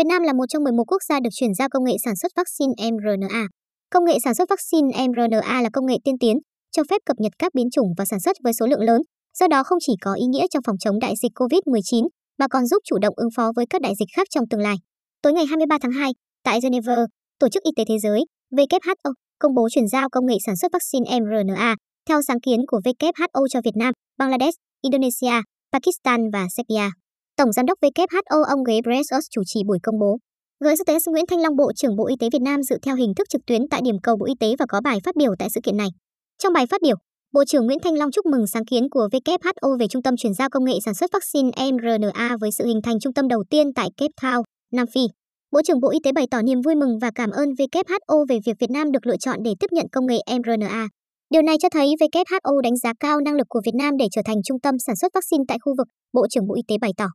Việt Nam là một trong 11 quốc gia được chuyển giao công nghệ sản xuất vaccine mRNA. Công nghệ sản xuất vaccine mRNA là công nghệ tiên tiến, cho phép cập nhật các biến chủng và sản xuất với số lượng lớn, do đó không chỉ có ý nghĩa trong phòng chống đại dịch COVID-19 mà còn giúp chủ động ứng phó với các đại dịch khác trong tương lai. Tối ngày 23 tháng 2, tại Geneva, Tổ chức Y tế Thế giới WHO công bố chuyển giao công nghệ sản xuất vaccine mRNA theo sáng kiến của WHO cho Việt Nam, Bangladesh, Indonesia, Pakistan và Serbia. Tổng giám đốc WHO ông Ghebreyesus chủ trì buổi công bố. Người y tế Nguyễn Thanh Long Bộ trưởng Bộ Y tế Việt Nam dự theo hình thức trực tuyến tại điểm cầu Bộ Y tế và có bài phát biểu tại sự kiện này. Trong bài phát biểu, Bộ trưởng Nguyễn Thanh Long chúc mừng sáng kiến của WHO về trung tâm chuyển giao công nghệ sản xuất vaccine mRNA với sự hình thành trung tâm đầu tiên tại Cape Town, Nam Phi. Bộ trưởng Bộ Y tế bày tỏ niềm vui mừng và cảm ơn WHO về việc Việt Nam được lựa chọn để tiếp nhận công nghệ mRNA. Điều này cho thấy WHO đánh giá cao năng lực của Việt Nam để trở thành trung tâm sản xuất vaccine tại khu vực, Bộ trưởng Bộ Y tế bày tỏ.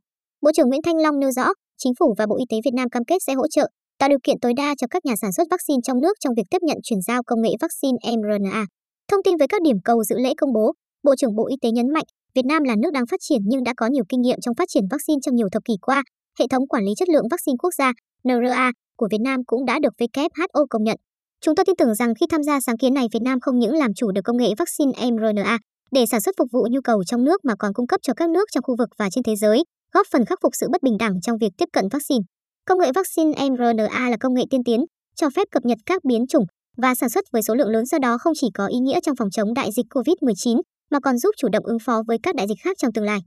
Bộ trưởng Nguyễn Thanh Long nêu rõ, Chính phủ và Bộ Y tế Việt Nam cam kết sẽ hỗ trợ, tạo điều kiện tối đa cho các nhà sản xuất vaccine trong nước trong việc tiếp nhận chuyển giao công nghệ vaccine mRNA. Thông tin với các điểm cầu dự lễ công bố, Bộ trưởng Bộ Y tế nhấn mạnh, Việt Nam là nước đang phát triển nhưng đã có nhiều kinh nghiệm trong phát triển vaccine trong nhiều thập kỷ qua. Hệ thống quản lý chất lượng vaccine quốc gia NRA của Việt Nam cũng đã được WHO công nhận. Chúng tôi tin tưởng rằng khi tham gia sáng kiến này Việt Nam không những làm chủ được công nghệ vaccine mRNA để sản xuất phục vụ nhu cầu trong nước mà còn cung cấp cho các nước trong khu vực và trên thế giới, góp phần khắc phục sự bất bình đẳng trong việc tiếp cận vaccine. Công nghệ vaccine mRNA là công nghệ tiên tiến, cho phép cập nhật các biến chủng và sản xuất với số lượng lớn do đó không chỉ có ý nghĩa trong phòng chống đại dịch COVID-19 mà còn giúp chủ động ứng phó với các đại dịch khác trong tương lai.